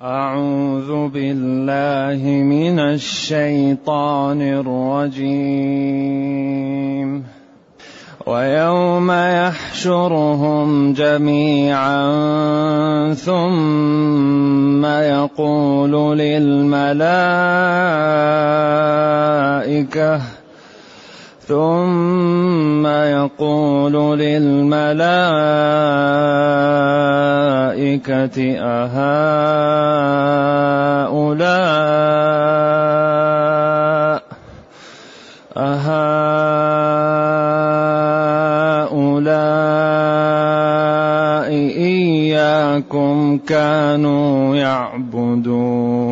أعوذ بالله من الشيطان الرجيم. ويوم يحشرهم جميعا ثم يقول للملائكة ثم يقول للملائكة أهؤلاء أهؤلاء إياكم كانوا يعبدون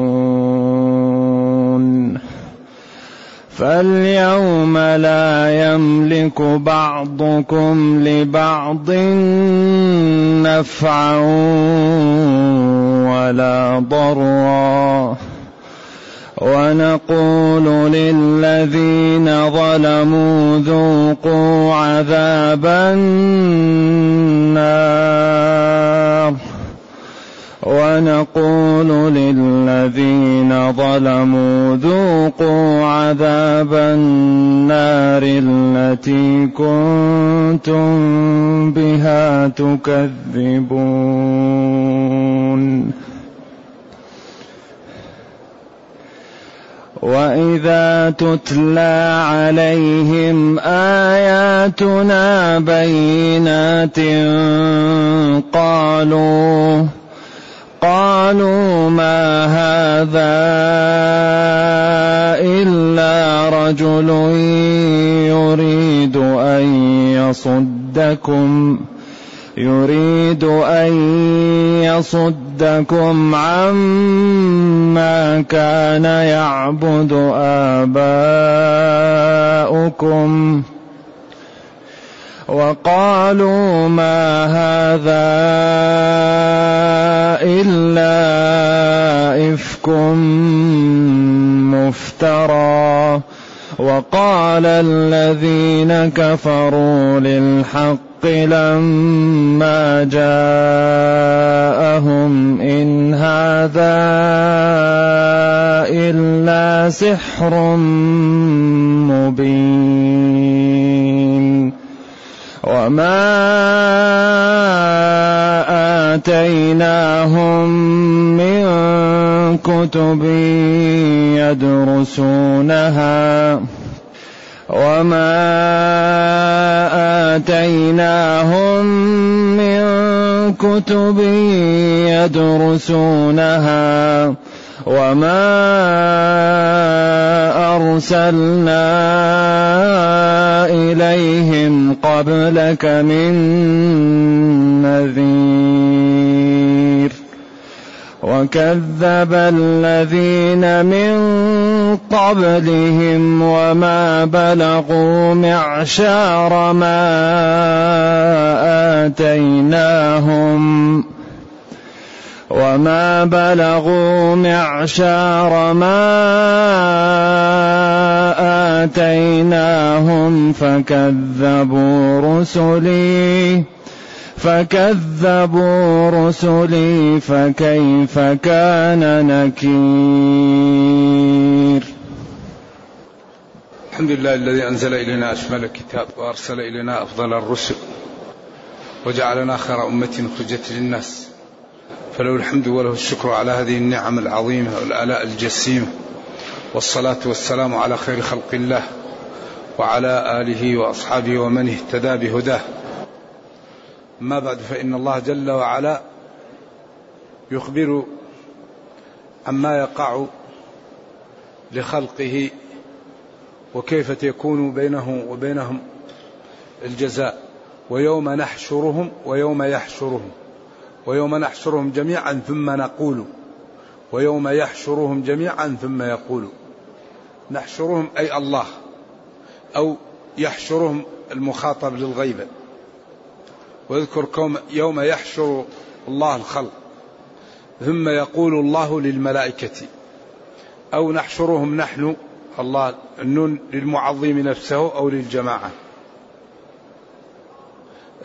فاليوم لا يملك بعضكم لبعض نفعا ولا ضرا. ونقول للذين ظلموا ذوقوا عذاب النار. ونقول للذين ظلموا ذوقوا عذاب النار التي كنتم بها تكذبون. وإذا تتلى عليهم آياتنا بينات قالوا قالوا ما هذا إلا رجل يريد أن يصدكم يريد أن يصدكم عما كان يعبد آباؤكم. وقالوا ما هذا إلا إفك مفترى. وقال الذين كفروا للحق لما جاءهم إن هذا إلا سحر مبين. وما اتيناهم من كتب يدرسونها وما آتيناهم من كتب يدرسونها وما أرسلنا إليهم قبلك من نذير وكذب الذين من قبلهم وما بلغوا معشار ما آتيناهم وما بلغوا معشار ما آتيناهم فكذبوا رسلي فكذبوا رسلي فكيف كان نكير الحمد لله الذي أنزل إلينا أشمل الكتاب وأرسل إلينا أفضل الرسل وجعلنا خير أمة اخرجت للناس فله الحمد وله الشكر على هذه النعم العظيمة والآلاء الجسيمة. والصلاة والسلام على خير خلق الله وعلى آله وأصحابه ومن اهتدى بهداه. أما بعد فإن الله جل وعلا يخبر عما يقع لخلقه وكيف يكون بينه وبينهم الجزاء ويوم نحشرهم ويوم يحشرهم. ويوم نحشرهم جميعا ثم نقول ويوم يحشرهم جميعا ثم يقول. نحشرهم أي الله أو يحشرهم المخاطب للغيبة واذكر يوم يحشر الله الخلق ثم يقول الله للملائكة أو نحشرهم نحن الله النون للمعظم نفسه أو للجماعة.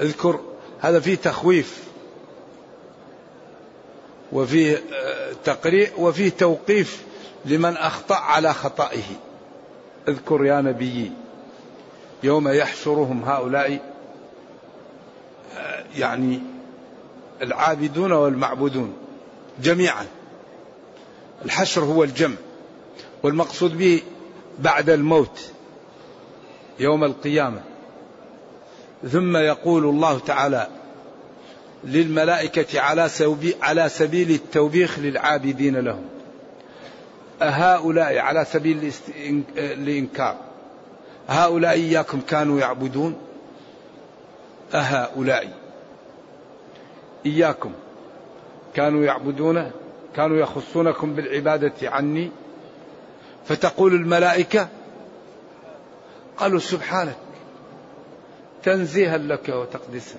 اذكر هذا فيه تخويف. وفيه آه، تقريع وفيه توقيف لمن أخطأ على خطئه. اذكر يا نبيي يوم يحشرهم هؤلاء آه، يعني العابدون والمعبودون جميعا. الحشر هو الجمع والمقصود به بعد الموت يوم القيامة. ثم يقول الله تعالى للملائكة على على سبيل التوبيخ للعابدين لهم. أهؤلاء على سبيل الإنكار. هؤلاء إياكم كانوا يعبدون. أهؤلاء إياكم كانوا يعبدون كانوا يخصونكم بالعبادة عني. فتقول الملائكة قالوا سبحانك تنزيها لك وتقديسا.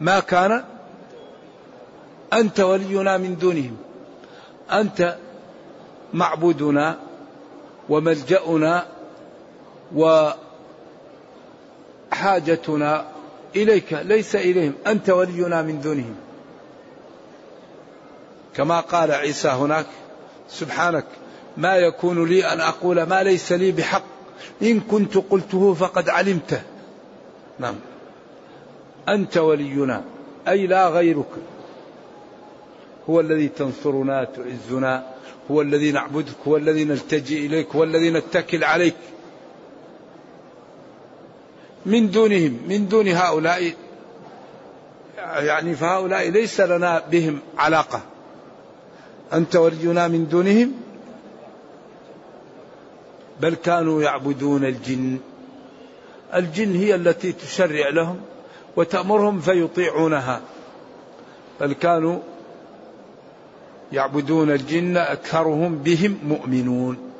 ما كان أنت ولينا من دونهم. أنت معبودنا وملجأنا وحاجتنا إليك ليس إليهم. أنت ولينا من دونهم. كما قال عيسى هناك سبحانك ما يكون لي أن أقول ما ليس لي بحق. إن كنت قلته فقد علمته. نعم. أنت ولينا أي لا غيرك. هو الذي تنصرنا تعزنا هو الذي نعبدك هو الذي نلتجئ إليك هو الذي نتكل عليك. من دونهم من دون هؤلاء يعني فهؤلاء ليس لنا بهم علاقة. أنت ولينا من دونهم بل كانوا يعبدون الجن. الجن هي التي تشرع لهم وتأمرهم فيطيعونها بل كانوا يعبدون الجن أكثرهم بهم مؤمنون.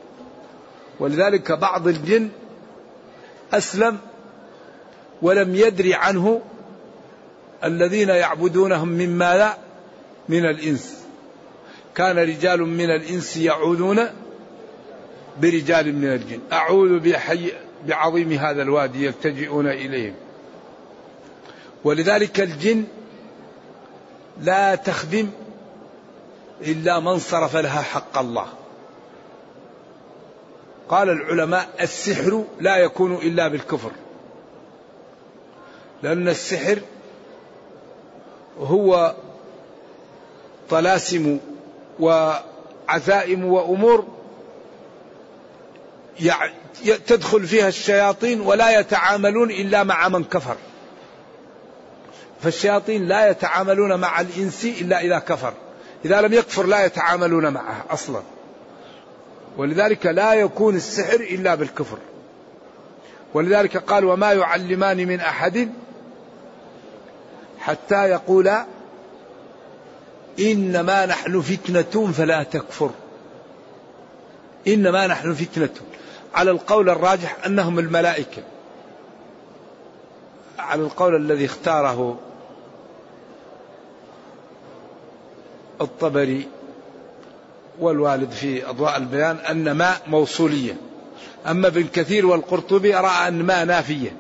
ولذلك بعض الجن أسلم ولم يدري عنه الذين يعبدونهم مما لا من الإنس. كان رجال من الإنس يعودون برجال من الجن. أعوذ بحي بعظيم هذا الوادي يلتجئون إليهم ولذلك الجن لا تخدم إلا من صرف لها حق الله. قال العلماء السحر لا يكون إلا بالكفر. لأن السحر هو طلاسم وعزائم وأمور تدخل فيها الشياطين ولا يتعاملون إلا مع من كفر. فالشياطين لا يتعاملون مع الإنس إلا إذا كفر. إذا لم يكفر لا يتعاملون معه أصلا. ولذلك لا يكون السحر إلا بالكفر. ولذلك قال وما يعلمان من أحد حتى يقولا إنما نحن فتنة فلا تكفر. إنما نحن فتنة. على القول الراجح أنهم الملائكة. على القول الذي اختاره الطبري والوالد في أضواء البيان أن ما موصولية. أما ابن كثير والقرطبي رأى أن ما نافية.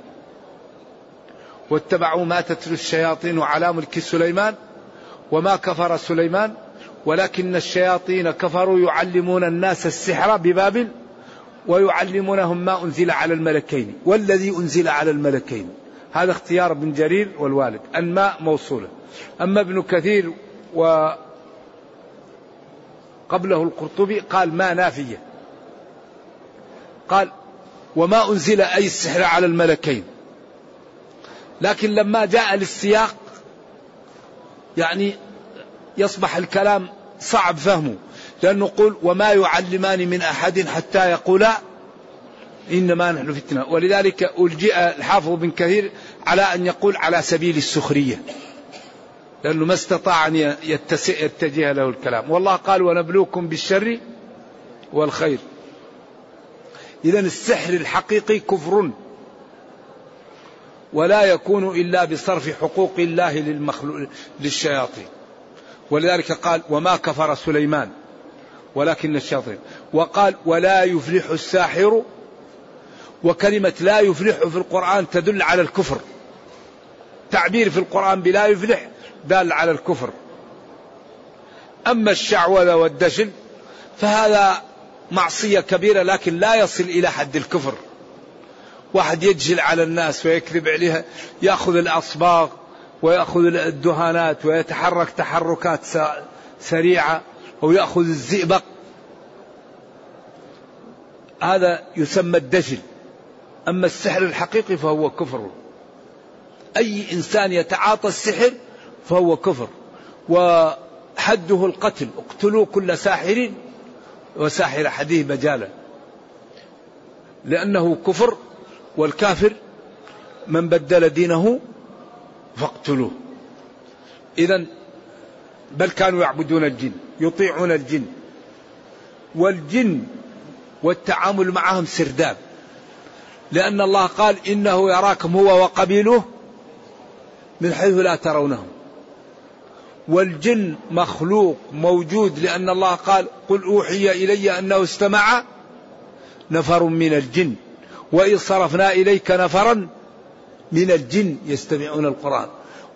واتبعوا ما تتلو الشياطين على ملك سليمان وما كفر سليمان ولكن الشياطين كفروا يعلمون الناس السحر ببابل ويعلمونهم ما أنزل على الملكين. والذي أنزل على الملكين. هذا اختيار ابن جرير والوالد. الماء موصولة. أما ابن كثير و قبله القرطبي قال ما نافية. قال وما أنزل أي السحر على الملكين. لكن لما جاء للسياق يعني يصبح الكلام صعب فهمه. لأنه يقول وما يعلمان من أحد حتى يقولا إنما نحن فتنة. ولذلك ألجئ الحافظ بن كثير على أن يقول على سبيل السخرية. لأنه ما استطاع أن يتجه له الكلام. والله قال ونبلوكم بالشر والخير. إذا السحر الحقيقي كفر. ولا يكون إلا بصرف حقوق الله للمخلوق للشياطين. ولذلك قال وما كفر سليمان ولكن الشياطين. وقال ولا يفلح الساحر. وكلمة لا يفلح في القرآن تدل على الكفر. تعبير في القرآن بلا يفلح دال على الكفر. أما الشعوذة والدجل فهذا معصية كبيرة لكن لا يصل إلى حد الكفر. واحد يجهل على الناس ويكذب عليها يأخذ الأصباغ ويأخذ الدهانات ويتحرك تحركات سريعة أو يأخذ الزئبق. هذا يسمى الدجل أما السحر الحقيقي فهو كفر. أي إنسان يتعاطى السحر فهو كفر. وحده القتل اقتلوا كل ساحر وساحر حديه مجالا. لأنه كفر والكافر من بدل دينه فاقتلوه. إذا بل كانوا يعبدون الجن يطيعون الجن. والجن والتعامل معهم سرداب. لأن الله قال إنه يراكم هو وقبيله من حيث لا ترونهم. والجن مخلوق موجود لأن الله قال قل أوحي إلي أنه استمع نفر من الجن وإذ صرفنا إليك نفرا من الجن يستمعون القرآن.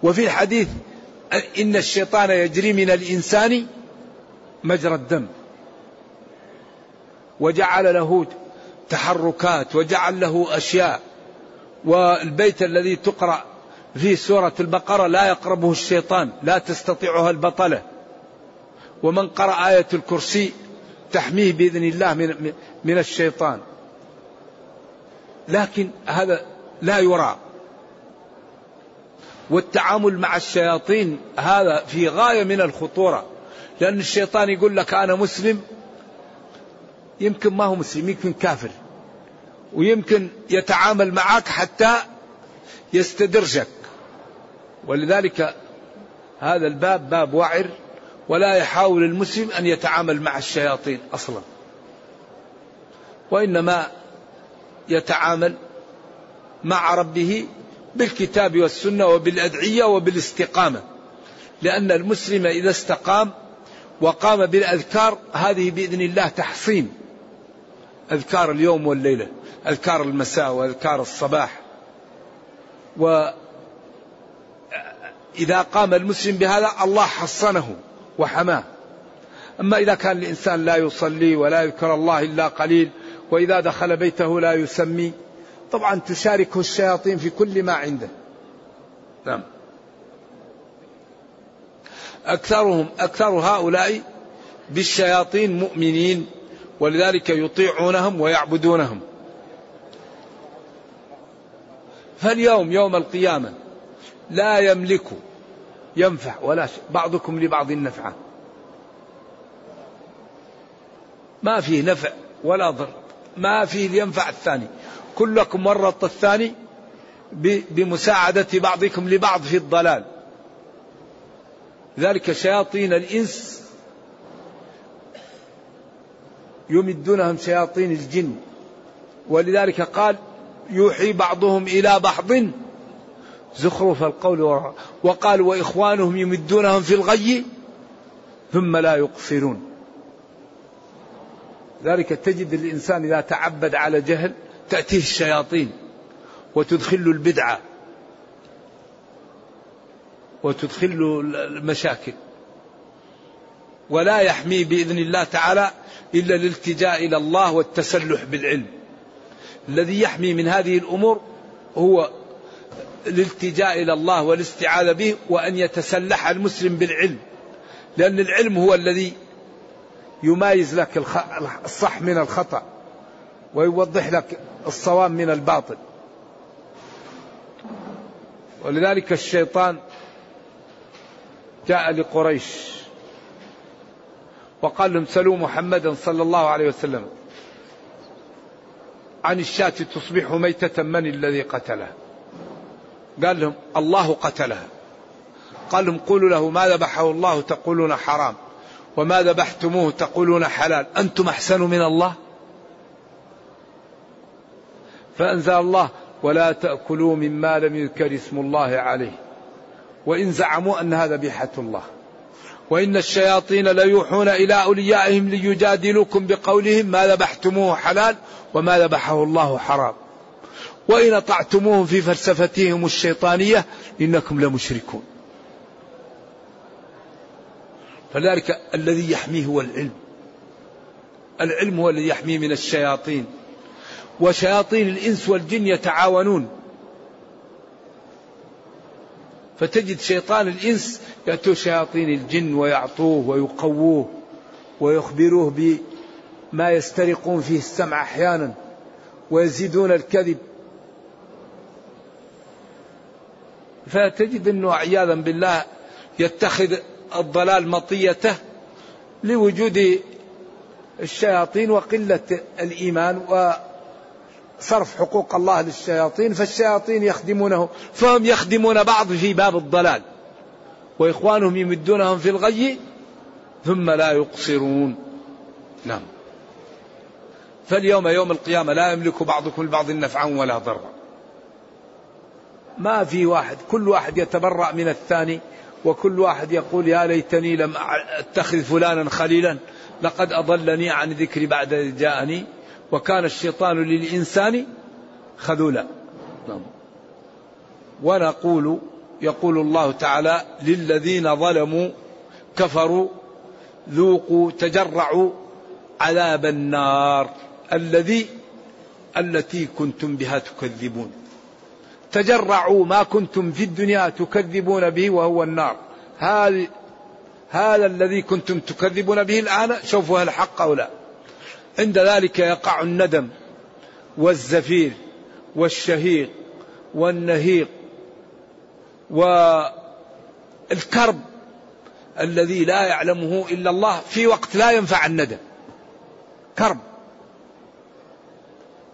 وفي الحديث إن الشيطان يجري من الإنسان مجرى الدم وجعل له تحركات وجعل له أشياء والبيت الذي تقرأ في سورة البقرة لا يقربه الشيطان لا تستطيعها البطلة. ومن قرأ آية الكرسي تحميه بإذن الله من, من الشيطان. لكن هذا لا يرى. والتعامل مع الشياطين هذا في غاية من الخطورة. لأن الشيطان يقول لك أنا مسلم يمكن ما هو مسلم يمكن كافر. ويمكن يتعامل معك حتى يستدرجك. ولذلك هذا الباب باب وعر ولا يحاول المسلم أن يتعامل مع الشياطين أصلا. وإنما يتعامل مع ربه بالكتاب والسنة وبالأدعية وبالاستقامة. لأن المسلم إذا استقام وقام بالأذكار هذه بإذن الله تحصين. أذكار اليوم والليلة أذكار المساء وأذكار الصباح. وإذا قام المسلم بهذا الله حصنه وحماه. أما إذا كان الإنسان لا يصلي ولا يذكر الله إلا قليل وإذا دخل بيته لا يسمي طبعا تشاركه الشياطين في كل ما عنده. نعم. أكثرهم أكثر هؤلاء بالشياطين مؤمنين ولذلك يطيعونهم ويعبدونهم. فاليوم يوم القيامة لا يملك ينفع ولا شيء بعضكم لبعض نفعا. ما فيه نفع ولا ضر ما فيه ينفع الثاني. كلكم ورط الثاني بمساعدة بعضكم لبعض في الضلال. ذلك شياطين الإنس يمدونهم شياطين الجن. ولذلك قال يوحي بعضهم إلى بعض زخرف القول وقال وإخوانهم يمدونهم في الغي ثم لا يقصرون. ذلك تجد الإنسان إذا تعبد على جهل تأتيه الشياطين وتدخل البدعة وتدخل المشاكل. ولا يحمي بإذن الله تعالى إلا الالتجاء إلى الله والتسلح بالعلم. الذي يحمي من هذه الأمور هو الالتجاء إلى الله والاستعاذة به وأن يتسلح المسلم بالعلم. لأن العلم هو الذي يمايز لك الصح من الخطأ ويوضح لك الصواب من الباطل. ولذلك الشيطان جاء لقريش وقال لهم سلوا محمدا صلى الله عليه وسلم. عن الشاة تصبح ميتة من الذي قتلها قال لهم الله قتلها. قال لهم قولوا له ما ذبحه الله تقولون حرام وما ذبحتموه تقولون حلال. أنتم أحسن من الله؟ فأنزل الله ولا تأكلوا مما لم يذكر اسم الله عليه. وإن زعموا أنها ذبيحة الله. وإن الشياطين ليوحون إلى أوليائهم ليجادلوكم بقولهم ما ذبحتموه حلال وما ذبحه الله حرام. وإن أطعتموهم في فلسفتهم الشيطانية إنكم لمشركون. فذلك الذي يحميه هو العلم. العلم هو الذي يحميه من الشياطين. وشياطين الإنس والجن يتعاونون. فتجد شيطان الإنس يأتوا شياطين الجن ويعطوه ويقووه ويخبروه بما يسترقون فيه السمع أحيانا ويزيدون الكذب. فتجد أنه عياذا بالله يتخذ الضلال مطيته لوجود الشياطين وقلة الإيمان وصرف حقوق الله للشياطين فالشياطين يخدمونه فهم يخدمون بعض في باب الضلال وإخوانهم يمدونهم في الغي ثم لا يقصرون. نعم. فاليوم يوم القيامة لا يملك بعضكم لبعض نفعا ولا ضرا. ما في واحد. كل واحد يتبرأ من الثاني وكل واحد يقول يا ليتني لم أتخذ فلانا خليلا لقد أضلني عن ذكري بعد إذ جاءني وكان الشيطان للإنسان خذولا. نعم. ونقول يقول الله تعالى للذين ظلموا كفروا ذوقوا تجرعوا عذاب النار الذي التي كنتم بها تكذبون. تجرعوا ما كنتم في الدنيا تكذبون به وهو النار. هذا هذا الذي كنتم تكذبون به الآن شوفوا هل حق أو لا. عند ذلك يقع الندم والزفير والشهيق والنهيق والكرب الذي لا يعلمه إلا الله في وقت لا ينفع الندم. كرب.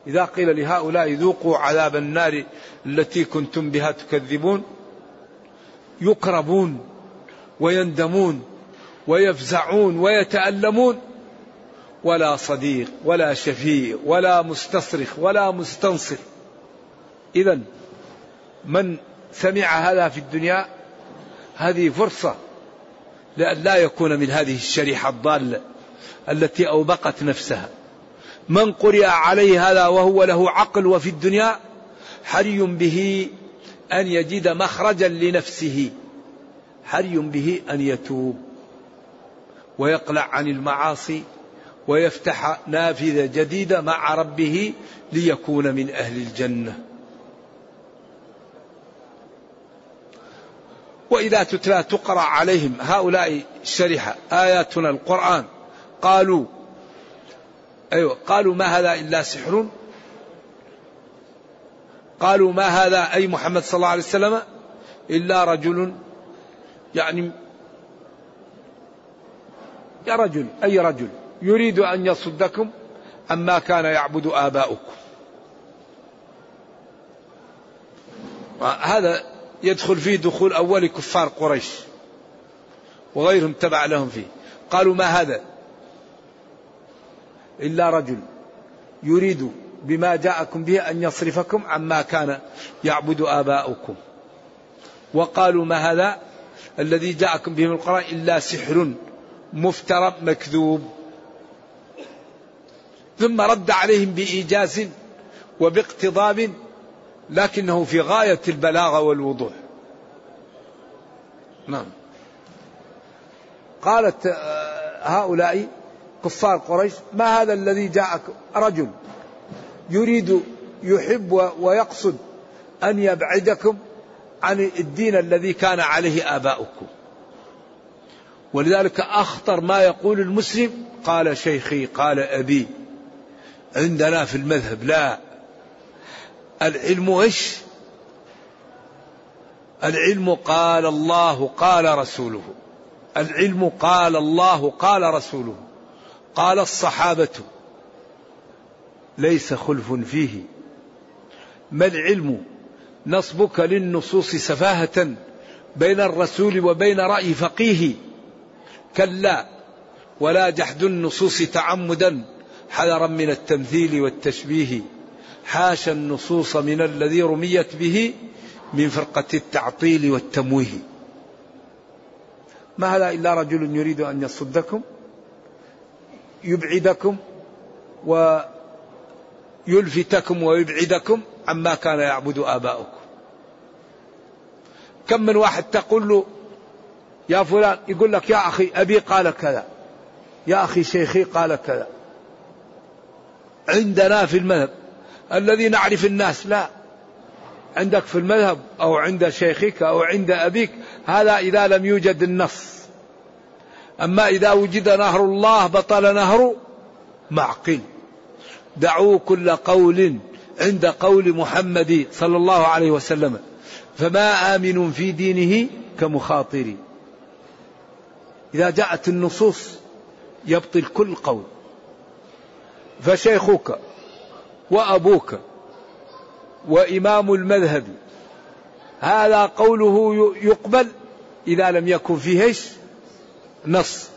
إذا قيل لهؤلاء ذوقوا عذاب النار التي كنتم بها تكذبون يكربون ويندمون ويفزعون ويتألمون. ولا صديق ولا شفيع ولا مستصرخ ولا مستنصر. إذا من سمع هذا في الدنيا هذه فرصة لأن لا يكون من هذه الشريحة الضالة التي أوبقت نفسها. من قرئ عليه هذا وهو له عقل وفي الدنيا حري به أن يجد مخرجا لنفسه. حري به أن يتوب. ويقلع عن المعاصي ويفتح نافذة جديدة مع ربه ليكون من أهل الجنة. وإذا تتلى تقرأ عليهم هؤلاء الشريحة آياتنا القرآن قالوا أيوة. قالوا ما هذا إلا سحر قالوا ما هذا أي محمد صلى الله عليه وسلم إلا رجل. يعني يا رجل أي رجل. يريد أن يصدكم عما كان يعبد آباؤكم. هذا يدخل فيه دخول أول كفار قريش وغيرهم تبع لهم فيه. قالوا ما هذا؟ إلا رجل يريد بما جاءكم به أن يصرفكم عما كان يعبد آباؤكم. وقالوا ما هذا الذي جاءكم به من القرآن إلا سحر مفترى مكذوب. ثم رد عليهم بإيجاز وباقتضاب لكنه في غاية البلاغة والوضوح. نعم. قالت آه، هؤلاء كفار قريش ما هذا الذي جاءك؟ رجل يريد يحب ويقصد أن يبعدكم عن الدين الذي كان عليه آباؤكم. ولذلك أخطر ما يقول المسلم قال شيخي قال أبي عندنا في المذهب لا. العلم إيش؟ العلم قال الله قال رسوله. العلم قال الله قال رسوله. قال الصحابة ليس خلف فيه. ما العلم؟ نصبك للنصوص سفاهة بين الرسول وبين رأي فقيه. كلا ولا جحد النصوص تعمدا حذرا من التمثيل والتشبيه. حاشا النصوص من الذي رميت به من فرقة التعطيل والتمويه. ما هذا إلا رجل يريد أن يصدكم؟ يبعدكم ويلفتكم ويبعدكم عما كان يعبد آباؤكم. كم من واحد تقول له يا فلان يقول لك يا أخي أبي قال كذا يا أخي شيخي قال كذا. عندنا في المذهب الذي نعرف الناس لا. عندك في المذهب أو عند شيخك أو عند أبيك هذا إذا لم يوجد النص. أما إذا وجد نهر الله بطل نهر معقل. دعوا كل قول عند قول محمد صلى الله عليه وسلم. فما آمن في دينه كمخاطر. إذا جاءت النصوص يبطل كل قول. فشيخك وأبوك وإمام المذهب هذا قوله يقبل إذا لم يكن فيه نص.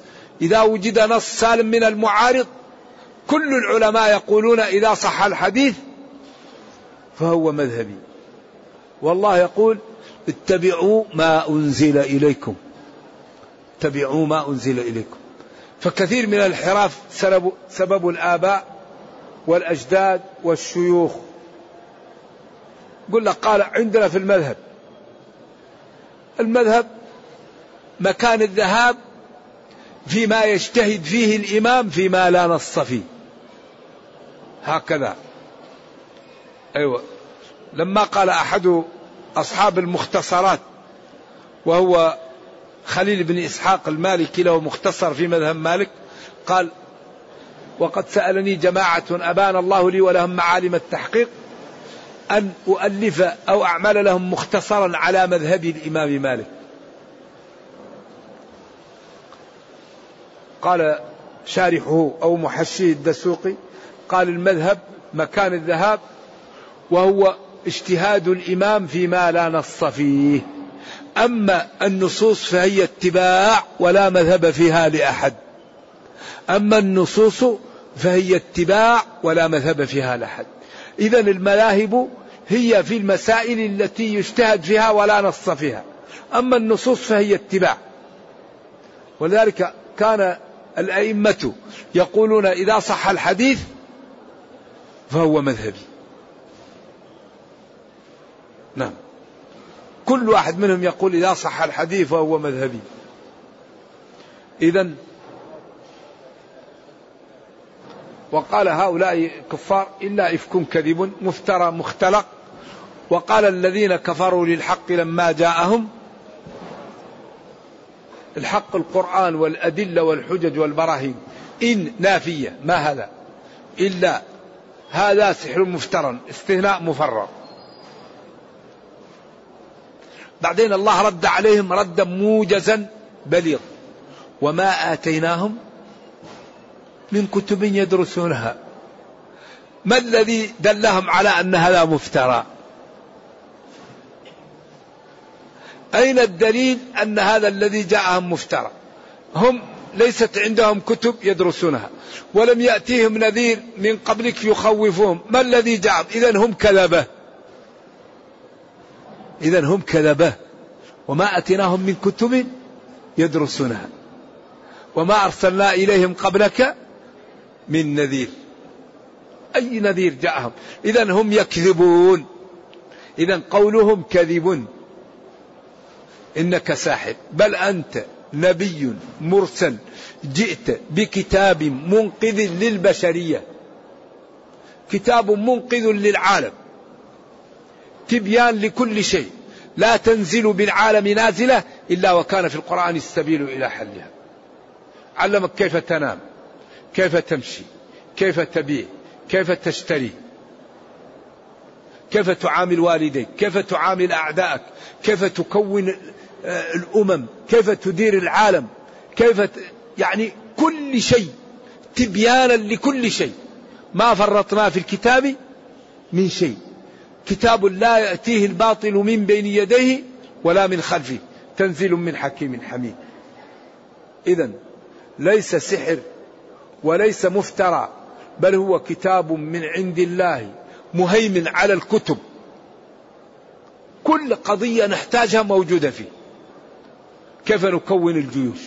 إذا وجد نص سالم من المعارض كل العلماء يقولون إذا صح الحديث فهو مذهبي. والله يقول اتبعوا ما أنزل إليكم. اتبعوا ما أنزل إليكم. فكثير من الانحراف سبب, سبب الآباء والأجداد والشيوخ. قل لك قال عندنا في المذهب. المذهب مكان الذهاب فيما يجتهد فيه الإمام فيما لا نص فيه. هكذا. أيوة. لما قال أحد أصحاب المختصرات وهو خليل بن إسحاق المالكي له مختصر في مذهب مالك قال وقد سألني جماعة أبان الله لي ولهم معالم التحقيق أن أؤلف أو أعمل لهم مختصرا على مذهب الإمام مالك. قال شارحه أو محشيه الدسوقي قال المذهب مكان الذهاب وهو اجتهاد الإمام فيما لا نص فيه. أما النصوص فهي اتباع ولا مذهب فيها لأحد. أما النصوص فهي اتباع ولا مذهب فيها لأحد. إذا المذاهب هي في المسائل التي يجتهد فيها ولا نص فيها. أما النصوص فهي اتباع. ولذلك كان الأئمة يقولون إذا صح الحديث فهو مذهبي نعم. كل واحد منهم يقول إذا صح الحديث فهو مذهبي إذا وقال هؤلاء كفار إلا إفك كذب مفترى مختلق. وقال الذين كفروا للحق لما جاءهم الحق القرآن والأدلة والحجج والبراهين. إن نافية. ما هذا؟ إلا هذا سحر مفترى استثناء مفرغ. بعدين الله رد عليهم ردا موجزا بليغ وما آتيناهم من كتب يدرسونها. ما الذي دلهم على أن هذا مفترى؟ أين الدليل أن هذا الذي جاءهم مفترى؟ هم ليست عندهم كتب يدرسونها ولم يأتيهم نذير من قبلك يخوفهم. ما الذي جاء إذا هم كذبة. إذا هم كذبة. وما أتيناهم من كتب يدرسونها. وما أرسلنا إليهم قبلك من نذير. أي نذير جاءهم؟ إذا هم يكذبون. إذا قولهم كذب إنك ساحر. بل أنت نبي مرسل جئت بكتاب منقذ للبشرية. كتاب منقذ للعالم. تبيان لكل شيء. لا تنزل بالعالم نازلة إلا وكان في القرآن السبيل إلى حلها. علمك كيف تنام كيف تمشي كيف تبيع كيف تشتري كيف تعامل والديك كيف تعامل أعدائك كيف تكون الأمم كيف تدير العالم؟ كيف ت... يعني كل شيء تبيانا لكل شيء. ما فرطنا في الكتاب من شيء. كتاب لا يأتيه الباطل من بين يديه ولا من خلفه. تنزيل من حكيم حميد. إذا ليس سحر وليس مفترى بل هو كتاب من عند الله مهيمن على الكتب. كل قضية نحتاجها موجودة فيه. كيف نكون الجيوش؟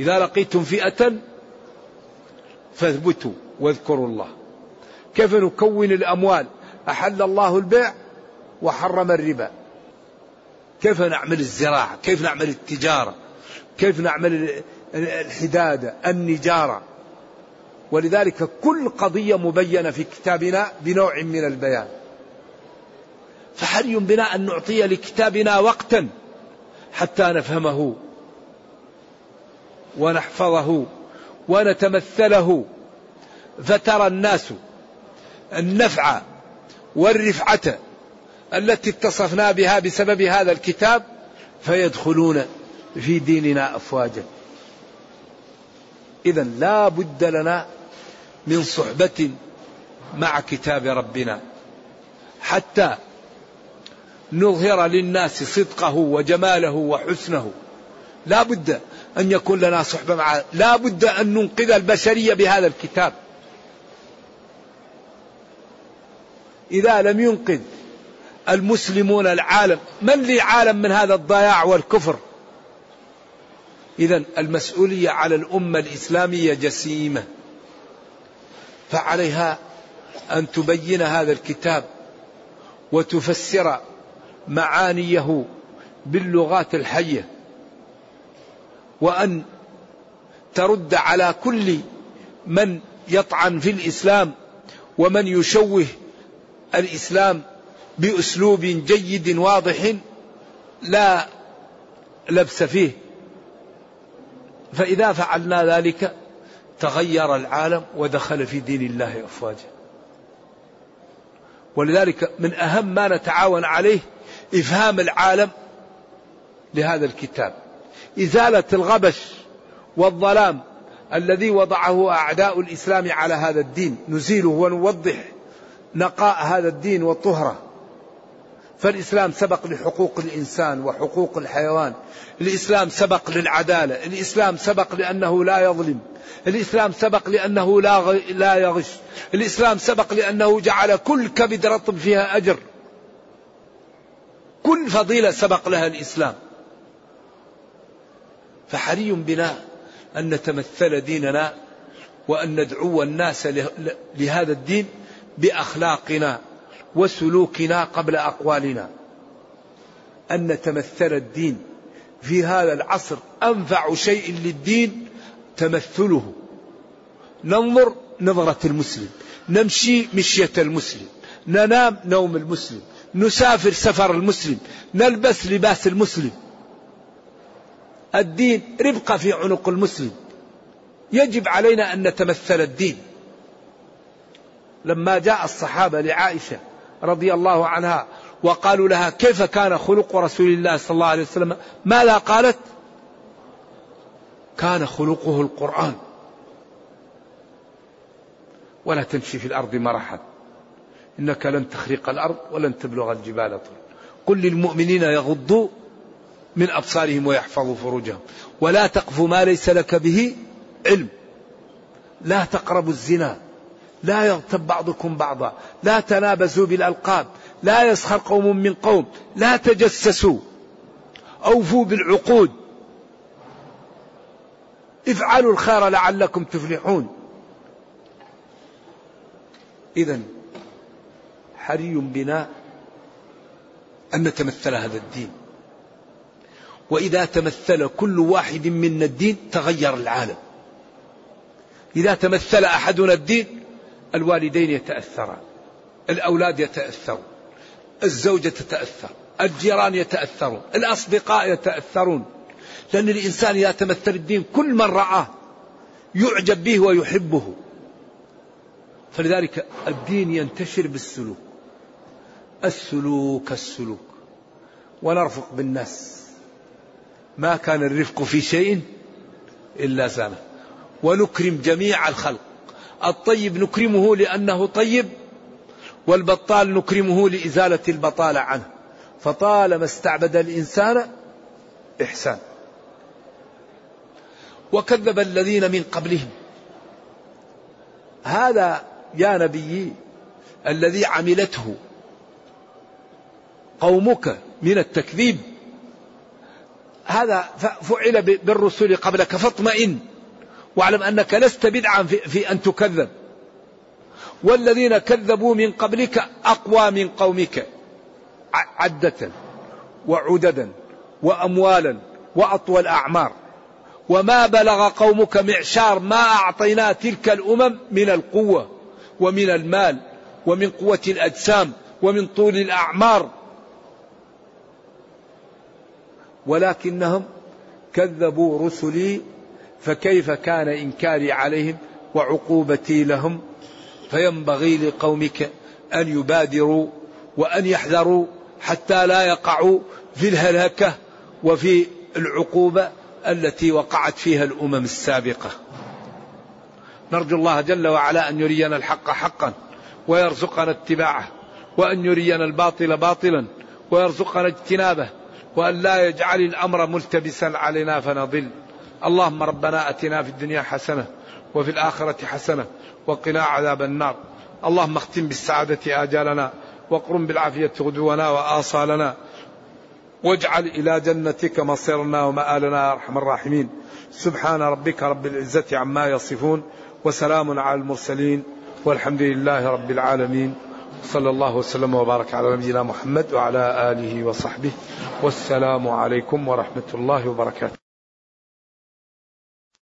إذا لقيتم فئة فاثبتوا واذكروا الله. كيف نكون الأموال؟ أحل الله البيع وحرم الربا. كيف نعمل الزراعة؟ كيف نعمل التجارة؟ كيف نعمل الحدادة النجارة؟ ولذلك كل قضية مبينة في كتابنا بنوع من البيان. فحري بنا أن نعطي لكتابنا وقتا. حتى نفهمه ونحفظه ونتمثله. فترى الناس النفع والرفعة التي اتصفنا بها بسبب هذا الكتاب فيدخلون في ديننا أفواجا. إذا لا بد لنا من صحبة مع كتاب ربنا. حتى نظهر للناس صدقه وجماله وحسنه. لا بد أن يكون لنا صحبة مع لا بد أن ننقذ البشرية بهذا الكتاب. إذا لم ينقذ المسلمون العالم من لي عالم من هذا الضياع والكفر؟ إذا المسؤولية على الأمة الإسلامية جسيمة. فعليها أن تبين هذا الكتاب وتفسر معانيه باللغات الحية وأن ترد على كل من يطعن في الإسلام ومن يشوه الإسلام بأسلوب جيد واضح لا لبس فيه. فإذا فعلنا ذلك تغير العالم ودخل في دين الله أفواجا. ولذلك من أهم ما نتعاون عليه إفهام العالم لهذا الكتاب. إزالة الغبش والظلام الذي وضعه أعداء الإسلام على هذا الدين. نزيله ونوضح نقاء هذا الدين وطهره فالإسلام سبق لحقوق الإنسان وحقوق الحيوان. الإسلام سبق للعدالة. الإسلام سبق لأنه لا يظلم. الإسلام سبق لأنه لا لا يغش. الإسلام سبق لأنه جعل كل كبد رطب فيها أجر. كل فضيلة سبق لها الإسلام. فحري بنا أن نتمثل ديننا وأن ندعو الناس لهذا الدين بأخلاقنا وسلوكنا قبل أقوالنا. أن نتمثل الدين في هذا العصر أنفع شيء للدين تمثله. ننظر نظرة المسلم نمشي مشية المسلم ننام نوم المسلم نسافر سفر المسلم نلبس لباس المسلم. الدين ربقة في عنق المسلم. يجب علينا أن نتمثل الدين. لما جاء الصحابة لعائشة رضي الله عنها وقالوا لها كيف كان خلق رسول الله صلى الله عليه وسلم ماذا قالت؟ كان خلقه القرآن. ولا تمشي في الأرض مرحا. إنك لن تخرق الأرض ولن تبلغ الجبال طول قل للمؤمنين يغضوا من أبصارهم ويحفظوا فروجهم. ولا تقف ما ليس لك به علم. لا تقربوا الزنا. لا يغتب بعضكم بعضا. لا تنابزوا بالألقاب. لا يسخر قوم من قوم. لا تجسسوا. أوفوا بالعقود. افعلوا الخير لعلكم تفلحون. إذا حري بنا أن نتمثل هذا الدين. وإذا تمثل كل واحد منا الدين تغير العالم. إذا تمثل أحدنا الدين الوالدين يتأثران الأولاد يتأثرون الزوجة تتأثر الجيران يتأثرون الأصدقاء يتأثرون. لأن الإنسان إذا تمثل الدين كل من رآه يعجب به ويحبه. فلذلك الدين ينتشر بالسلوك. السلوك السلوك ونرفق بالناس. ما كان الرفق في شيء إلا زانه ونكرم جميع الخلق. الطيب نكرمه لأنه طيب والبطال نكرمه لإزالة البطالة عنه. فطالما استعبد الإنسان إحسان. وكذب الذين من قبلهم. هذا يا نبيي الذي عملته قومك من التكذيب. هذا فعل بالرسل قبلك فاطمئن. واعلم أنك لست بدعا في, أن تكذب. والذين كذبوا من قبلك أقوى من قومك. عدة وعددا واموالا وأطول أعمار. وما بلغ قومك معشار ما أعطينا تلك الأمم من القوة ومن المال ومن قوة الأجسام ومن طول الأعمار. ولكنهم كذبوا رسلي فكيف كان إنكاري عليهم وعقوبتي لهم فينبغي لقومك أن يبادروا وأن يحذروا حتى لا يقعوا في الهلكه وفي العقوبة التي وقعت فيها الأمم السابقة. نرجو الله جل وعلا أن يرينا الحق حقا ويرزقنا اتباعه وأن يرينا الباطل باطلا ويرزقنا اجتنابه وأن لا يجعل الأمر ملتبسا علينا فنضل. اللهم ربنا أتنا في الدنيا حسنة وفي الآخرة حسنة وقنا عذاب النار. اللهم اختم بالسعادة آجالنا وقرم بالعافية غدونا وآصالنا. واجعل إلى جنتك مصيرنا ومآلنا يا أرحم الراحمين. سبحان ربك رب العزة عما يصفون وسلام على المرسلين والحمد لله رب العالمين. صلى الله وسلم وبارك على نبينا محمد وعلى آله وصحبه والسلام عليكم ورحمة الله وبركاته.